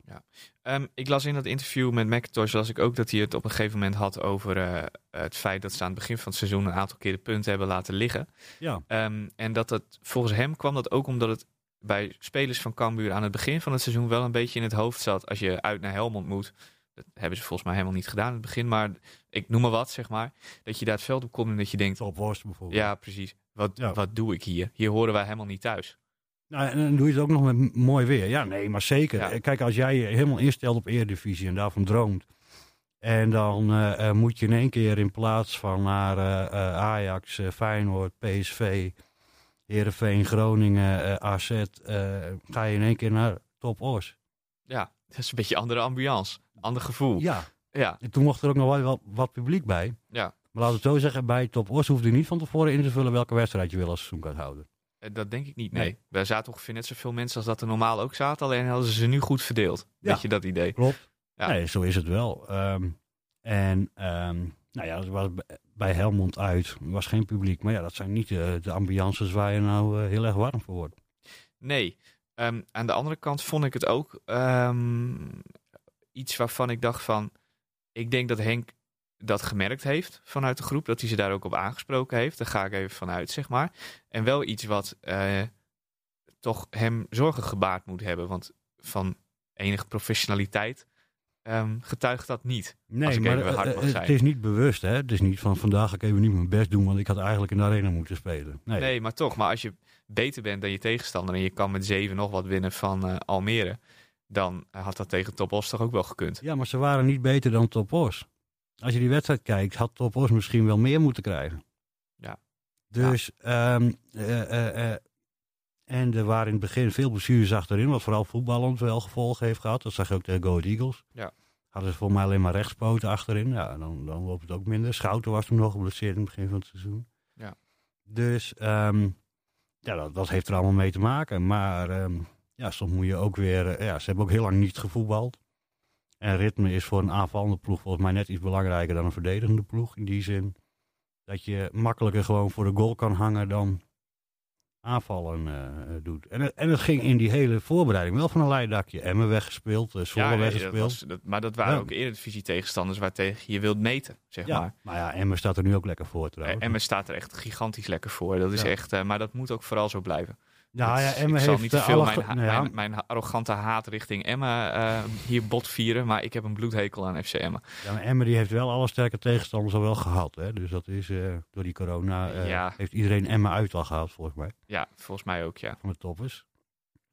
Ehm, ik las in dat interview met McIntosh las ik ook dat hij het op een gegeven moment had over eh, het feit dat ze aan het begin van het seizoen een aantal keer de punten hebben laten liggen. Ja, Ehm, en dat het volgens hem kwam dat ook omdat het bij spelers van Cambuur aan het begin van het seizoen wel een beetje in het hoofd zat. Als je uit naar Helmond moet, Dat hebben ze volgens mij helemaal niet gedaan in het begin. Maar ik noem maar wat, zeg maar. Dat je daar het veld op komt en dat je denkt... Worst bijvoorbeeld. Ja, precies. Wat, Ja. wat doe ik hier? Hier horen wij helemaal niet thuis. Nou, en dan doe je het ook nog met mooi weer. Ja, nee, maar zeker. Ja. Eh, Kijk, als jij je helemaal instelt op Eredivisie en daarvan droomt. En dan eh, eh, moet je in één keer in plaats van naar Ajax, Feyenoord, PSV, Heerenveen, Groningen, AZ. ga je in één keer naar Top Os. Ja, dat is een beetje andere ambiance. Ander gevoel. Ja, Ja, en toen mocht er ook nog wel wat, wat publiek bij. ja. Maar laten we het zo zeggen, bij Top Os hoefde je niet van tevoren in te vullen welke wedstrijd je wil als seizoenkaarthouder. Eh, Dat denk ik niet, nee. Nee. Daar zaten ongeveer net zoveel mensen als dat er normaal ook zaten. Alleen hadden ze ze nu goed verdeeld. Ja. Weet je dat idee? Klopt. Ja. Nee, zo is het wel. Ehm, en ehm, nou ja, dat was bij Helmond uit. Er was geen publiek. Maar ja, dat zijn niet de, de ambiances waar je nou eh, heel erg warm voor wordt. Nee. Ehm, aan de andere kant vond ik het ook iets waarvan ik dacht van... Ik denk dat Henk dat gemerkt heeft vanuit de groep. Dat hij ze daar ook op aangesproken heeft. Daar ga ik even vanuit, zeg maar. En wel iets wat eh, toch hem zorgen gebaard moet hebben. Want van enige professionaliteit ehm, getuigt dat niet. Nee, ik maar even hard eh, mag eh, zijn. het is niet bewust. Hè? Het is niet van vandaag ga ik even niet mijn best doen, want ik had eigenlijk in de arena moeten spelen. Nee, Nee, maar toch. Maar als je beter bent dan je tegenstander en je kan met zeven nog wat winnen van Almere, dan had dat tegen Top Os toch ook wel gekund. Ja, maar ze waren niet beter dan Top Os. Als je die wedstrijd kijkt, had Top Os misschien wel meer moeten krijgen. Ja. Dus, ehm, eh, eh, eh, en er waren in het begin veel blessures achterin, wat vooral voetballend wel gevolgen heeft gehad. Dat zag je ook tegen Go Eagles. Ja. Hadden ze voor mij alleen maar rechtspoten achterin. Ja, dan, dan loopt het ook minder. Schouten was toen nog geblesseerd in het begin van het seizoen. Ja. Dus, ehm, ja, dat, dat heeft er allemaal mee te maken. Maar ehm, ja, soms moet je ook weer... ja, ze hebben ook heel lang niet gevoetbald. En ritme is voor een aanvallende ploeg volgens mij net iets belangrijker dan een verdedigende ploeg. In die zin dat je makkelijker gewoon voor de goal kan hangen dan aanvallen eh, doet. En, en het ging in die hele voorbereiding wel van een leidakje. Emmen weggespeeld, uh, Zwolle nee, dat weggespeeld. was, dat, maar dat waren Ja. ook eredivisie tegenstanders waar tegen je wilt meten, zeg ja, maar. maar ja, Emmen staat er nu ook lekker voor trouwens. Emmen staat er echt gigantisch lekker voor. Dat is echt, eh, maar dat moet ook vooral zo blijven. Ja, Dat ja, Emmen ik zal heeft niet te eh, veel mijn, nou ja, mijn, mijn arrogante haat richting Emmen eh, hier bot vieren, maar ik heb een bloedhekel aan FC Emmen. Ja, maar Emmen die heeft wel alle sterke tegenstanders al wel gehad. Hè? Dus dat is eh, door die corona Ja. heeft iedereen Emmen uit al gehaald volgens mij. Ja, volgens mij ook, ja. Van de toppers.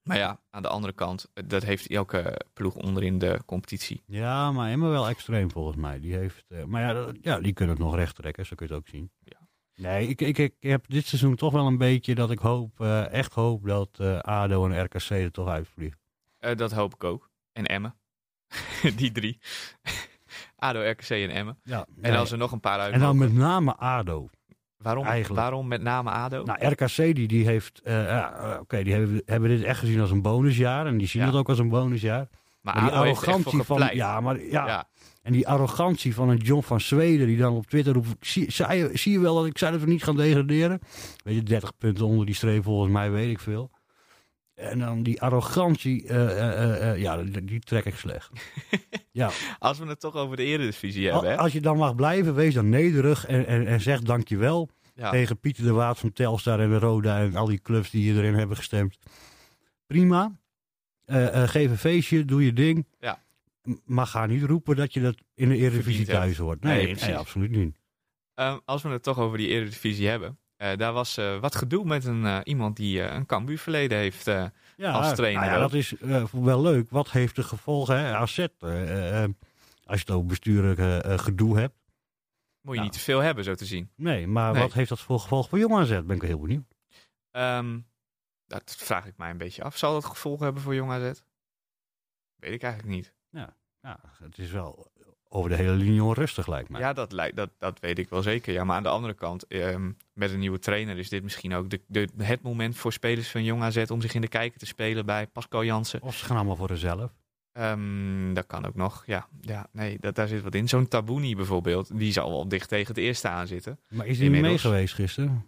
Maar ja, aan de andere kant, dat heeft elke ploeg onderin de competitie. Ja, maar Emmen wel extreem volgens mij. Die heeft, maar ja, dat- ja, die kunnen het nog recht trekken, zo kun je het ook zien. Ja. Nee, ik, ik, ik heb dit seizoen toch wel een beetje dat ik hoop, eh, echt hoop dat eh, ADO en RKC er toch uitvliegen. Eh, dat hoop ik ook. En Emmen. <laughs> Die drie. <laughs> ADO, RKC en Emmen. Ja, En als er nog een paar uit en dan met name ADO. waarom, eigenlijk. waarom met name ADO? Nou, RKC die, die heeft, ja, oké, die hebben, hebben dit echt gezien als een bonusjaar. En die zien Ja. het ook als een bonusjaar. Maar Maar die arrogantie van, ja, maar ja, ja. En die arrogantie van een John van Zweden die dan op Twitter roept... Zie, zei zie je wel dat ik zei dat we niet gaan degraderen? Weet je, 30 punten onder die streep volgens mij, weet ik veel. En dan die arrogantie, eh, eh, eh, ja, die, die trek ik slecht. <laughs> ja, Als we het toch over de eredivisie hebben, hè? als je dan mag blijven, wees dan nederig en, en, en zeg dankjewel Ja. tegen Pieter de Waard van Telstar en de Roda en al die clubs die hierin hebben gestemd. Prima. Eh, eh, geef een feestje, doe je ding. Ja. Maar ga niet roepen dat je dat in de Eredivisie thuis hoort. Nee, Nee, absoluut niet. Ehm, als we het toch over die eredivisie hebben. eh, daar was wat gedoe met een, iemand die een Cambuur verleden heeft. Ja, Als trainer nou ja, wel. dat is wel leuk. Wat heeft de gevolgen? Hè? AZ, als je het over bestuurlijk gedoe hebt. moet je Ja. niet te veel hebben, zo te zien. Nee, maar Nee. wat heeft dat voor gevolg voor Jong AZ? Ben ik heel benieuwd. Ehm, dat vraag ik mij een beetje af. Zal dat gevolgen hebben voor Jong AZ? Weet ik eigenlijk niet. Ja, het is wel over de hele linie onrustig, lijkt mij. Ja, dat, lijkt- dat, dat weet ik wel zeker. Ja, maar aan de andere kant, ehm, met een nieuwe trainer is dit misschien ook de, de, het moment voor spelers van Jong AZ om zich in de kijker te spelen bij Pascal Jansen. Of ze gaan allemaal voor zichzelf. Ehm, dat kan ook nog. Ja, ja nee, dat, daar zit wat in. Zo'n Tabouni bijvoorbeeld, die zal wel dicht tegen het eerste aan zitten. Maar is hij mee geweest gisteren?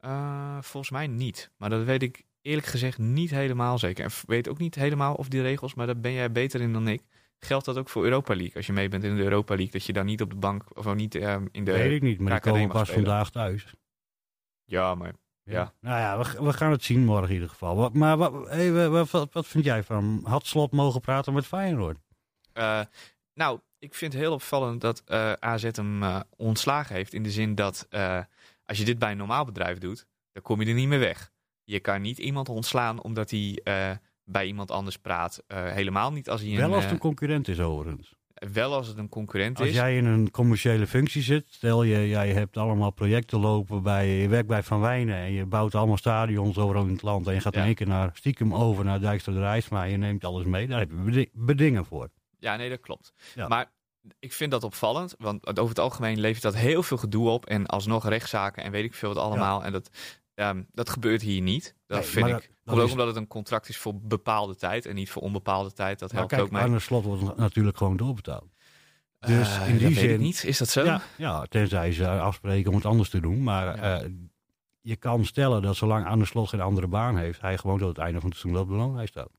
Eh, volgens mij niet. Maar dat weet ik eerlijk gezegd niet helemaal zeker. En weet ook niet helemaal of die regels, maar daar ben jij beter in dan ik. Geldt dat ook voor Europa League? Als je mee bent in de Europa League, dat je dan niet op de bank of niet ehm, in de. Weet ik niet, maar komen mag pas spelen. vandaag thuis. Ja, maar Ja. Nou ja, we, we gaan het zien morgen in ieder geval. Wat, maar wat, hey, wat, wat, vind jij van? Had Slot mogen praten met Feyenoord? Eh, nou, ik vind het heel opvallend dat eh, AZ hem eh, ontslagen heeft. In de zin dat als je dit bij een normaal bedrijf doet, dan kom je er niet meer weg. Je kan niet iemand ontslaan omdat hij eh, bij iemand anders praat. Eh, helemaal niet als hij Wel een, als eh, het een concurrent is overigens. wel als het een concurrent Als is. jij in een commerciële functie zit, stel je, jij hebt allemaal projecten lopen bij, je werkt bij Van Wijnen en je bouwt allemaal stadions overal in het land en je gaat Ja. in één keer naar, stiekem over naar Dijkstra de en je neemt alles mee, daar heb je bedi- bedingen voor. Ja, nee, dat klopt. Ja. Maar ik vind dat opvallend, want over het algemeen levert dat heel veel gedoe op. En alsnog rechtszaken en weet ik veel wat allemaal. En dat, ehm, dat gebeurt hier niet. Dat Nee, vind ik. dat- ook is- omdat het een contract is voor bepaalde tijd en niet voor onbepaalde tijd. Dat Maar helpt kijk, ook mee. aan de slot wordt natuurlijk gewoon doorbetaald. dus Eh, in die dat weet ik zin- niet. Is dat zo? Ja, ja, tenzij ze afspreken om het anders te doen. Maar Ja. eh, je kan stellen dat zolang aan de slot geen andere baan heeft, hij gewoon tot het einde van het seizoen de loonlijst staat.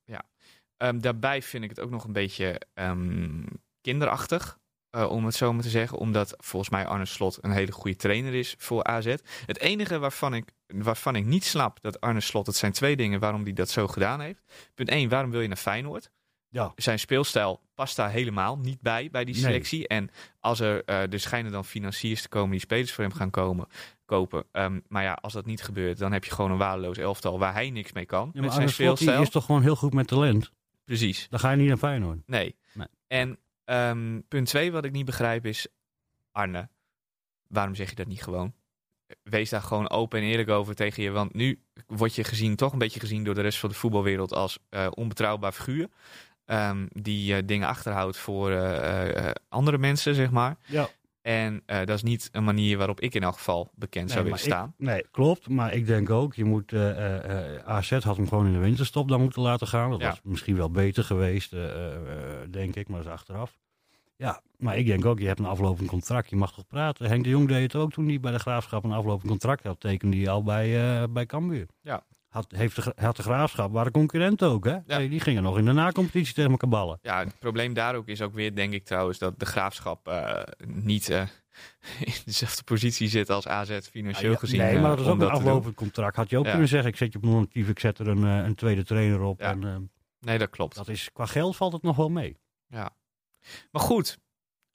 Ehm, daarbij vind ik het ook nog een beetje ehm, kinderachtig. eh, om het zo maar te zeggen. Omdat volgens mij Arne Slot een hele goede trainer is voor AZ. Het enige waarvan ik, waarvan ik niet snap dat Arne Slot... Het zijn twee dingen waarom hij dat zo gedaan heeft. Punt 1, waarom wil je naar Feyenoord? Ja, Zijn speelstijl past daar helemaal niet bij, bij die Nee. selectie. En als er, eh er schijnen dan financiers te komen die spelers voor hem gaan komen, kopen. Ehm, maar ja, als dat niet gebeurt, dan heb je gewoon een waardeloos elftal waar hij niks mee kan. ja met maar zijn Arne Slot die speelstijl. is toch gewoon heel goed met talent. Precies. Dan ga je niet naar Feyenoord. Nee. Nee. En ehm, punt twee wat ik niet begrijp is, Arne, waarom zeg je dat niet gewoon? Wees daar gewoon open en eerlijk over tegen je. Want nu word je gezien, toch een beetje gezien door de rest van de voetbalwereld als eh, onbetrouwbaar figuur. Ehm, die eh, dingen achterhoudt voor eh, andere mensen, zeg maar. Ja. En dat is niet een manier waarop ik in elk geval bekend zou willen staan. ik- nee, klopt. Maar ik denk ook, je moet, AZ had hem gewoon in de winterstop dan moeten laten gaan. Dat Ja. was misschien wel beter geweest, denk ik, maar dat is achteraf. Ja, maar ik denk ook, je hebt een aflopend contract. Je mag toch praten. Henk de Jong deed het ook toen hij bij de Graafschap een aflopend contract had. Tekende hij al bij, eh bij Cambuur. Ja. Had, heeft de, had de Graafschap, waren concurrenten ook, hè? Nee, die gingen nog in de nacompetitie tegen elkaar ballen. Ja, het probleem daar ook is ook weer, denk ik trouwens, dat de graafschap eh, niet eh, <laughs> in dezelfde positie zit als AZ financieel Ja, gezien. nee, maar dat is ook een aflopend contract. Had je ook Ja. kunnen zeggen, ik zet je op non-actief, ik zet er een, een tweede trainer op. Ja. En, Nee, dat klopt. dat is, qua geld valt het nog wel mee. Ja. Maar goed,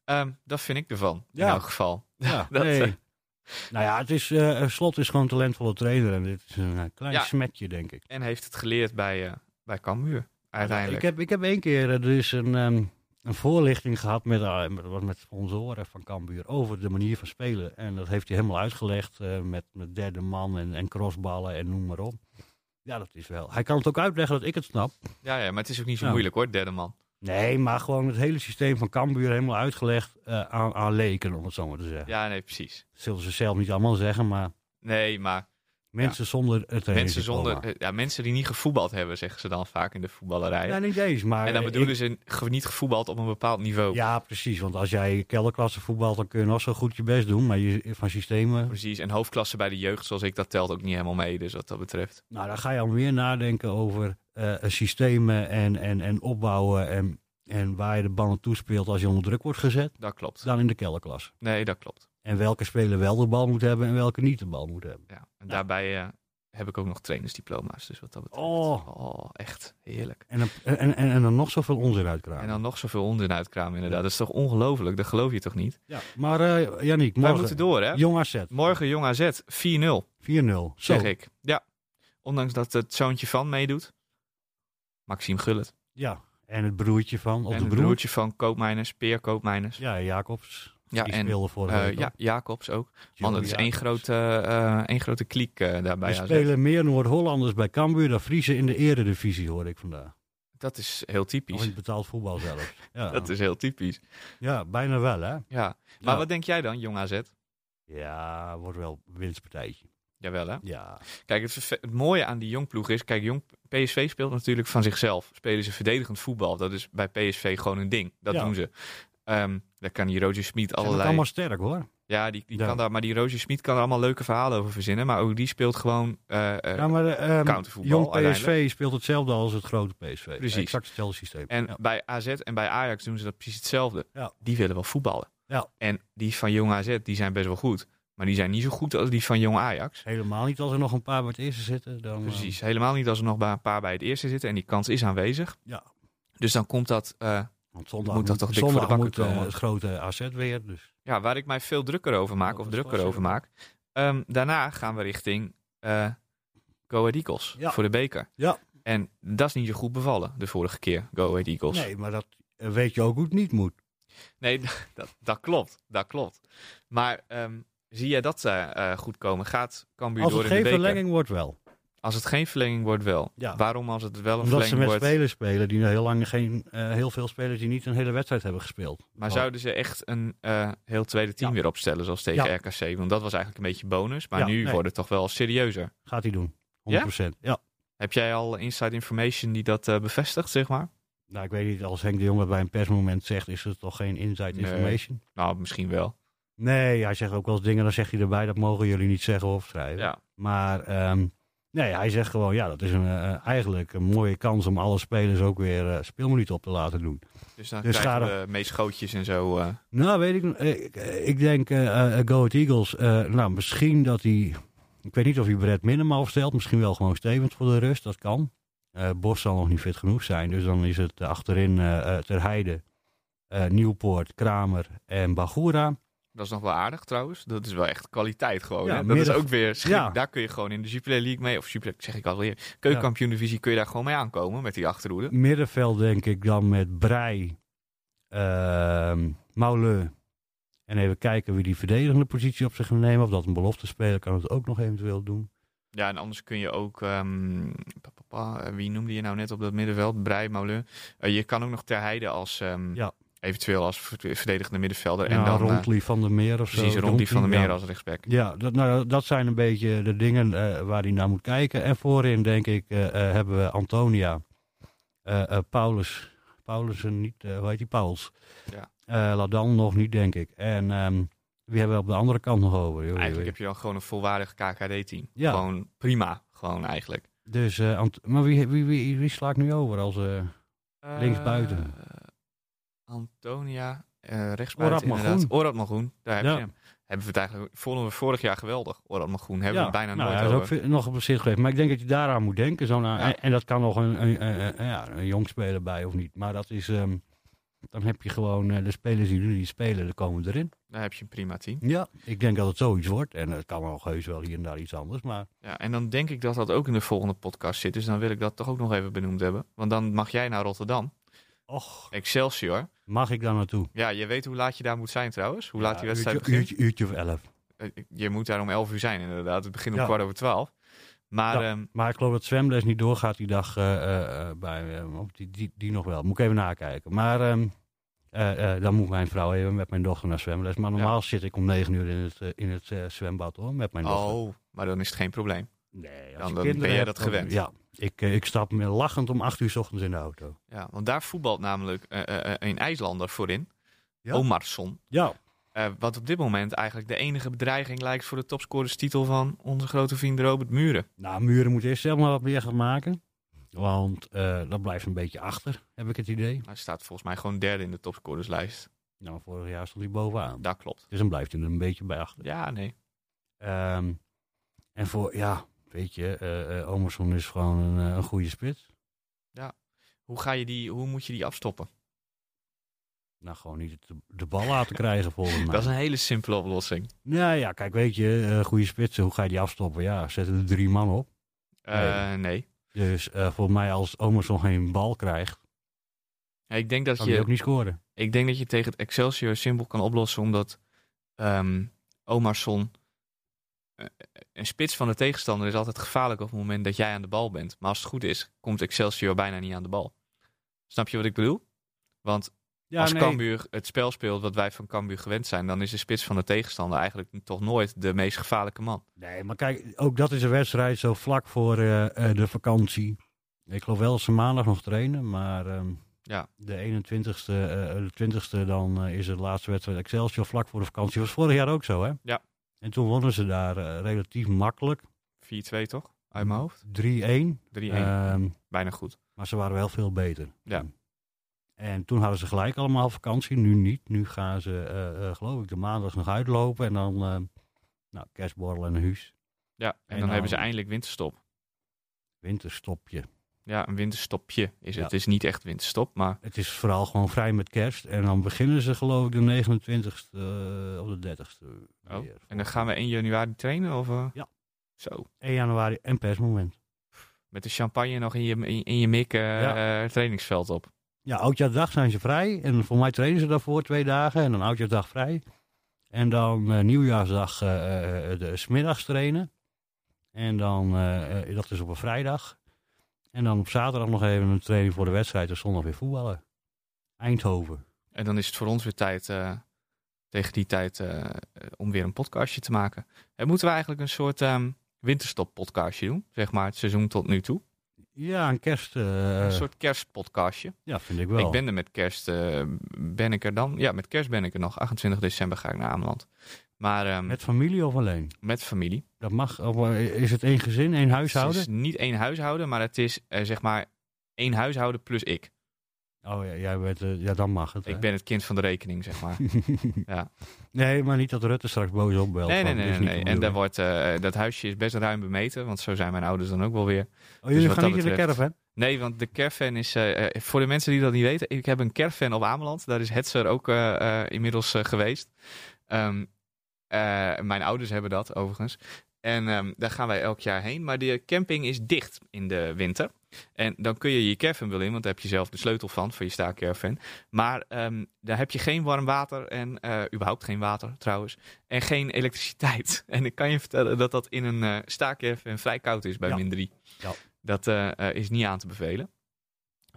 ehm, dat vind ik ervan. Ja. In elk geval. Ja, <laughs> dat, nee. eh, nou ja, het is, eh, Slot is gewoon een talentvolle trainer. En dit is een klein Ja. smetje, denk ik. en heeft het geleerd bij, eh bij Cambuur, uiteindelijk. Ik heb, ik heb één keer dus een, ehm, een voorlichting gehad met, met, met sponsoren van Cambuur over de manier van spelen. En dat heeft hij helemaal uitgelegd met, met derde man en, en crossballen en noem maar op. Ja, dat is wel. Hij kan het ook uitleggen dat ik het snap. Ja, ja, maar het is ook niet zo moeilijk hoor, derde man. Nee, maar gewoon het hele systeem van Cambuur helemaal uitgelegd eh, aan, aan leken, om het zo maar te zeggen. Ja, nee, precies. Dat zullen ze zelf niet allemaal zeggen, maar Nee, maar mensen zonder het mensen, zonder, eh, ja, mensen die niet gevoetbald hebben, zeggen ze dan vaak in de voetballerij. Ja, niet deze, maar... en dan bedoelen ik- ze niet gevoetbald op een bepaald niveau. Ja, precies. Want als jij kelderklasse voetbalt, dan kun je nog zo goed je best doen. Maar je, van systemen... Precies, en hoofdklasse bij de jeugd, zoals ik, dat telt ook niet helemaal mee. Dus wat dat betreft. Nou, dan ga je al meer nadenken over eh, systemen en, en, en opbouwen. En, en waar je de bal naartoe speelt als je onder druk wordt gezet. Dat klopt. Dan in de kelderklasse. Nee, dat klopt. En welke speler wel de bal moet hebben en welke niet de bal moet hebben. Ja. En daarbij eh, heb ik ook nog trainersdiploma's. Dus wat dat betreft. Oh. oh echt heerlijk. En dan, en, en, en dan nog zoveel onzin uitkramen. En dan nog zoveel onzin uitkramen, inderdaad. Dat is toch ongelooflijk? Dat geloof je toch niet? Ja, maar Yannick, Wij morgen... moeten door, hè? Jong AZ, 4-0. Morgen Jong AZ, 4-0, Zo. zeg ik. Ja. Ondanks dat het zoontje van meedoet. Maxime Gullit. Ja, en het broertje van, of en de het broer. broertje van Koopmeiners, Peer Koopmeiners. Ja, Jacobs. Ja, die en week ja. Jacobs ook. Man, dat is één grote, eh, één grote kliek eh, daarbij. Er spelen meer Noord-Hollanders bij Cambuur dan Friese in de eredivisie, hoor ik vandaag. Dat is heel Of in typisch. het betaald voetbal zelfs. <laughs> Ja, Dat is heel typisch. ja bijna wel, hè? Ja. Maar Ja. wat denk jij dan, Jong AZ? Ja, wordt wel een winstpartijtje. Jawel, hè? Ja. Kijk, het, het mooie aan die jongploeg is... Kijk, jong PSV speelt natuurlijk van zichzelf. Spelen ze verdedigend voetbal. Dat is bij PSV gewoon een ding. Dat Ja. doen ze. Ehm daar kan die Roger Smit allerlei... allemaal sterk, hoor. Ja, die, die Ja. kan daar... Maar die Roger Smit kan er allemaal leuke verhalen over verzinnen. Maar ook die speelt gewoon... eh, ja, maar ehm, countervoetbal Jong PSV speelt hetzelfde als het grote PSV. Precies. Exact hetzelfde systeem. En ja. bij AZ en bij Ajax doen ze dat precies hetzelfde. Ja. Die willen wel voetballen. Ja. En die van Jong AZ, die zijn best wel goed. Maar die zijn niet zo goed als die van Jong Ajax. Helemaal niet als er nog een paar bij het eerste zitten. Dan, eh, Precies. Helemaal niet als er nog een paar bij het eerste zitten. En die kans is aanwezig. Ja. Dus dan komt dat, eh, Want zondag Moet dat toch dik voor de bakken moet komen? het grote AZ weer. Dus Ja, waar ik mij veel drukker over maak, Oh, of dat drukker over maak. Ehm, daarna gaan we richting eh Go Ahead Eagles Ja. voor de beker. Ja. En dat is niet zo goed bevallen de vorige keer, Go Ahead Eagles. nee, maar dat weet je ook het niet moet. Nee, <laughs> dat, dat klopt. Dat klopt. Maar ehm, zie jij dat eh, goed komen? Gaat Cambuur Als door het in geen de beker? verlenging wordt wel. Als het geen verlenging wordt wel. Ja. Waarom als het wel een Omdat ze verlenging met wordt? spelers spelen die heel lang geen, eh, heel veel spelers die niet een hele wedstrijd hebben gespeeld. Maar Oh. zouden ze echt een heel tweede team Ja. weer opstellen, zoals tegen Ja. RKC? Want dat was eigenlijk een beetje bonus. Maar nu nee. wordt het toch wel serieuzer. Gaat hij doen. 100%. Ja? Heb jij al inside information die dat bevestigt, zeg maar? Nou, ik weet niet, als Henk de Jong dat bij een persmoment zegt, is het toch geen inside Nee. information? Nou, misschien wel. Nee, hij zegt ook wel eens dingen, dan zegt hij erbij, dat mogen jullie niet zeggen of schrijven. Ja. Maar ehm, nee, hij zegt gewoon, ja, dat is een, eh, eigenlijk een mooie kans om alle spelers ook weer eh speelminuten op te laten doen. Dus dan Dus krijgen we meest schootjes en zo. eh. Nou, weet ik, ik, ik denk Go Eagles, nou misschien dat hij, ik weet niet of hij Brett Minema opstelt, misschien wel gewoon Stevens voor de rust, dat kan. Bos zal nog niet fit genoeg zijn, dus dan is het achterin Ter Heide, Nieuwpoort, Kramer en Bagura. Dat is nog wel aardig trouwens. Dat is wel echt kwaliteit gewoon. Ja, hè? Dat midden- is ook weer schrik. Ja. Daar kun je gewoon in de Jupiler League mee. Of Jupiler, zeg ik alweer. Keukenkampioen divisie kun je daar gewoon mee aankomen met die achterhoede. Middenveld denk ik dan met Brei, ehm Mauleu. En even kijken wie die verdedigende positie op zich gaat nemen. Of dat een belofte speler kan het ook nog eventueel doen. Ja, en anders kun je ook... ehm, eh, wie noemde je nou net op dat middenveld? Brei, Mauleu. Eh, je kan ook nog Ter Heide als... ehm, Ja. Eventueel als ver- verdedigende middenvelder. Ja, en dan eh, Rondli van der Meer of zo. precies rond die van de Rondli, meer ja. als rechtsback. Ja, dat, nou, dat zijn een beetje de dingen eh, waar hij naar moet kijken. En voorin, denk ik, eh, eh, hebben we Antonia, eh, eh, Paulus, Paulussen niet, eh, hoe heet die, Pauls. Ja. Eh, Ladan nog niet, denk ik. En ehm, wie hebben we op de andere kant nog over? joh? Eigenlijk heb je dan gewoon een volwaardig KKD-team. Ja. Gewoon prima, gewoon eigenlijk. Dus, eh, maar wie, wie, wie, wie sla ik nu over als... eh, Linksbuiten. Antonia, eh rechtsbuiten inderdaad. Magroen. Orad daar heb je hem. Hebben we het eigenlijk, vonden we vorig jaar geweldig. Orad Magroen, hebben we het bijna nou, nooit is ook nog op zich geweest. Maar ik denk dat je daaraan moet denken. Zo naar, en, dat kan nog een, een, een, een- ja, een jong speler bij of niet. Maar dat is... ehm, dan heb je gewoon eh, de spelers die nu niet spelen, die komen erin. Daar heb je een prima team. Ja, ik denk dat het zoiets wordt. En het kan nog heus wel hier en daar iets anders. Maar Ja, en dan denk ik dat dat ook in de volgende podcast zit. Dus dan wil ik dat toch ook nog even benoemd hebben. Want dan mag jij naar Rotterdam. Och, Excelsior. mag ik daar naartoe? Ja, je weet hoe laat je daar moet zijn trouwens. Hoe laat die wedstrijd uurtje, begint. Uurtje, uurtje of elf. Eh, Je moet daar om 11 uur zijn inderdaad. Het begint om Ja. kwart over 12. Maar Ja. ehm, Maar ik geloof dat zwemles niet doorgaat die dag eh, eh, bij, die, die, die nog wel. Moet ik even nakijken. Maar ehm, eh, eh, dan moet mijn vrouw even met mijn dochter naar zwemles. Maar normaal zit ik om negen uur in het, in het zwembad hoor, met mijn dochter. oh, maar dan is het geen probleem. Nee, als Dan- ben jij dat gewend. Ja, ik, eh, ik stap me lachend om acht uur 's ochtends in de auto. Ja, want daar voetbalt namelijk eh, eh, een IJslander voorin. Ja. Omarsson. Ja, wat op dit moment eigenlijk de enige bedreiging lijkt voor de topscorerstitel van onze grote vriend Robert Muren. nou, Muren moet eerst zelf maar wat meer gaan maken. Want dat blijft een beetje achter, heb ik het idee. Hij staat volgens mij gewoon derde in de topscorerslijst. Nou, vorig jaar stond hij bovenaan. Dat klopt. Dus dan blijft hij er een beetje bij achter. Ja, nee. Ehm, en voor, ja, weet je, eh eh, Omerson is gewoon een, eh, een goede spits. Hoe, ga je die, hoe moet je die afstoppen? Nou, gewoon niet de, de bal laten krijgen volgens <laughs> mij. Dat is een hele simpele oplossing. Ja, ja, kijk, weet je, eh, goede spitsen, hoe ga je die afstoppen? Ja, zetten er drie man op. Eh, nee. Dus eh volgens mij als Omerson geen bal krijgt, Ja, ik, denk dat kan hij ook je, niet scoren. ik denk dat je tegen het Excelsior simpel kan oplossen, omdat ehm Omarsson... eh, een spits van de tegenstander is altijd gevaarlijk op het moment dat jij aan de bal bent. Maar als het goed is, komt Excelsior bijna niet aan de bal. Snap je wat ik bedoel? Want Ja, als nee, Cambuur het spel speelt wat wij van Cambuur gewend zijn, dan is de spits van de tegenstander eigenlijk toch nooit de meest gevaarlijke man. nee, maar kijk, ook dat is een wedstrijd zo vlak voor eh, eh, de vakantie. Ik geloof wel dat ze maandag nog trainen, maar ehm, Ja. de 21ste, eh, de 20ste dan is het laatste wedstrijd Excelsior vlak voor de vakantie. was vorig jaar ook zo, hè? Ja. En toen wonnen ze daar eh, relatief makkelijk. 4-2 toch? Uit mijn hoofd? 3-1. 3-1. Ehm, Bijna goed. maar ze waren wel veel beter. Ja. En toen hadden ze gelijk allemaal vakantie, nu niet. Nu gaan ze, eh, eh, geloof ik, de maandag nog uitlopen en dan nou, kerstborrel en huis. Ja, en, En dan, hebben ze dan- eindelijk winterstop. Winterstopje. Ja, een winterstopje is het. Het is niet echt winterstop, maar Het is vooral gewoon vrij met kerst. En dan beginnen ze geloof ik de 29ste uh, of de 30ste. Oh, weer. en dan gaan we 1 januari trainen? Of, uh? Ja. Zo. 1 januari en persmoment. Met de champagne nog in je, in, in je mik uh, Ja. trainingsveld op. Ja, oudjaarsdag zijn ze vrij. En voor mij trainen ze daarvoor twee dagen. En dan oudjaarsdag vrij. En dan eh, nieuwjaarsdag eh, eh, de smiddags trainen. En dan, eh, eh, dat is op een vrijdag. En dan op zaterdag nog even een training voor de wedstrijd. En zondag weer voetballen. Eindhoven. En dan is het voor ons weer tijd, eh, tegen die tijd, eh, om weer een podcastje te maken. En moeten we eigenlijk een soort ehm, winterstop podcastje doen? Zeg maar het seizoen tot nu toe. Ja, een kerst. eh, Een soort kerstpodcastje. Ja, vind ik wel. Ik ben er met kerst, ben ik er dan? Ja, met kerst ben ik er nog. 28 december ga ik naar Ameland. Maar ehm, met, Met familie of alleen? familie. Dat mag. Of, eh, is het één gezin, één huishouden? Het is niet één huishouden, maar het is eh, zeg maar één huishouden plus ik. Oh ja, jij bent, eh, ja, dan mag het. Ik hè? ben het kind van de rekening, zeg maar. <laughs> Ja. Nee, maar niet dat Rutte straks boos opbelt. Nee, nee, nee. nee, En jullie. daar wordt, dat huisje is best ruim bemeten, want zo zijn mijn ouders dan ook wel weer. Oh, jullie wat gaan niet in de caravan? Nee, want de caravan is, voor de mensen die dat niet weten, ik heb een caravan op Ameland. Daar is Hetzer ook inmiddels geweest. Eh, mijn ouders hebben dat overigens. En ehm, daar gaan wij elk jaar heen. Maar de camping is dicht in de winter. En dan kun je je caravan wel in, want daar heb je zelf de sleutel van, voor je staakcaravan. Maar ehm, daar heb je geen warm water en eh, überhaupt geen water trouwens. En geen elektriciteit. <laughs> En ik kan je vertellen dat dat in een eh staakcaravan vrij koud is bij Ja. min 3. Ja. Dat eh, eh, is niet aan te bevelen.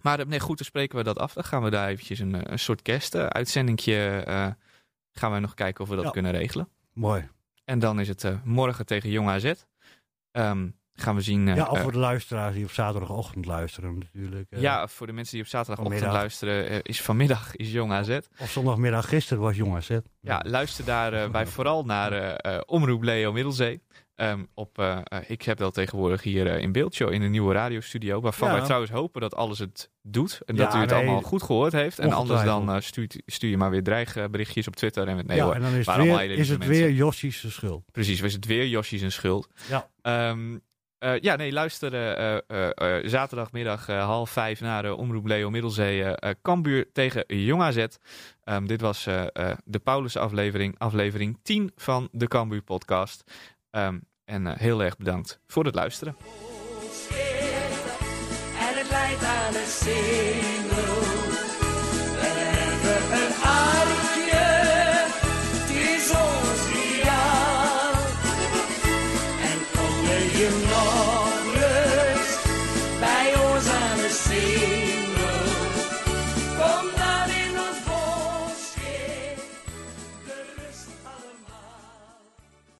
Maar eh, nee, goed, dan spreken we dat af. Dan gaan we daar eventjes een, eh, een soort kerstuitzendingje... eh gaan we nog kijken of we dat Ja. kunnen regelen. Mooi. En dan is het eh, morgen tegen Jong AZ. Ehm, gaan we zien... eh, ja, of eh, voor de luisteraars die op zaterdagochtend luisteren natuurlijk. ja, voor de mensen die op zaterdagochtend Vanmiddag. luisteren, is vanmiddag is Jong AZ. Of zondagmiddag gisteren was jongens. Hè? Ja, luister daarbij vooral naar Omroep Leo Middelzee. Ehm, op, eh, eh, ik heb dat tegenwoordig hier eh, in Beeldshow in een nieuwe radiostudio. Waarvan Ja. wij trouwens hopen dat alles het doet. En Ja, dat u het nee, allemaal goed gehoord heeft. En anders dan stuurt, stuur je maar weer dreigberichtjes op Twitter. En met, nee ja, hoor, en dan is het weer, is het weer schuld. Precies, was het weer Yoshi zijn schuld. Ja. Ehm, eh, ja, nee, luister zaterdagmiddag half vijf naar de Omroep Leo Middelzee. Kambuur tegen Jong AZ. Ehm, dit was de Paulus aflevering, aflevering 10 van de Kambuur podcast. Ehm, en eh, heel erg bedankt voor het luisteren.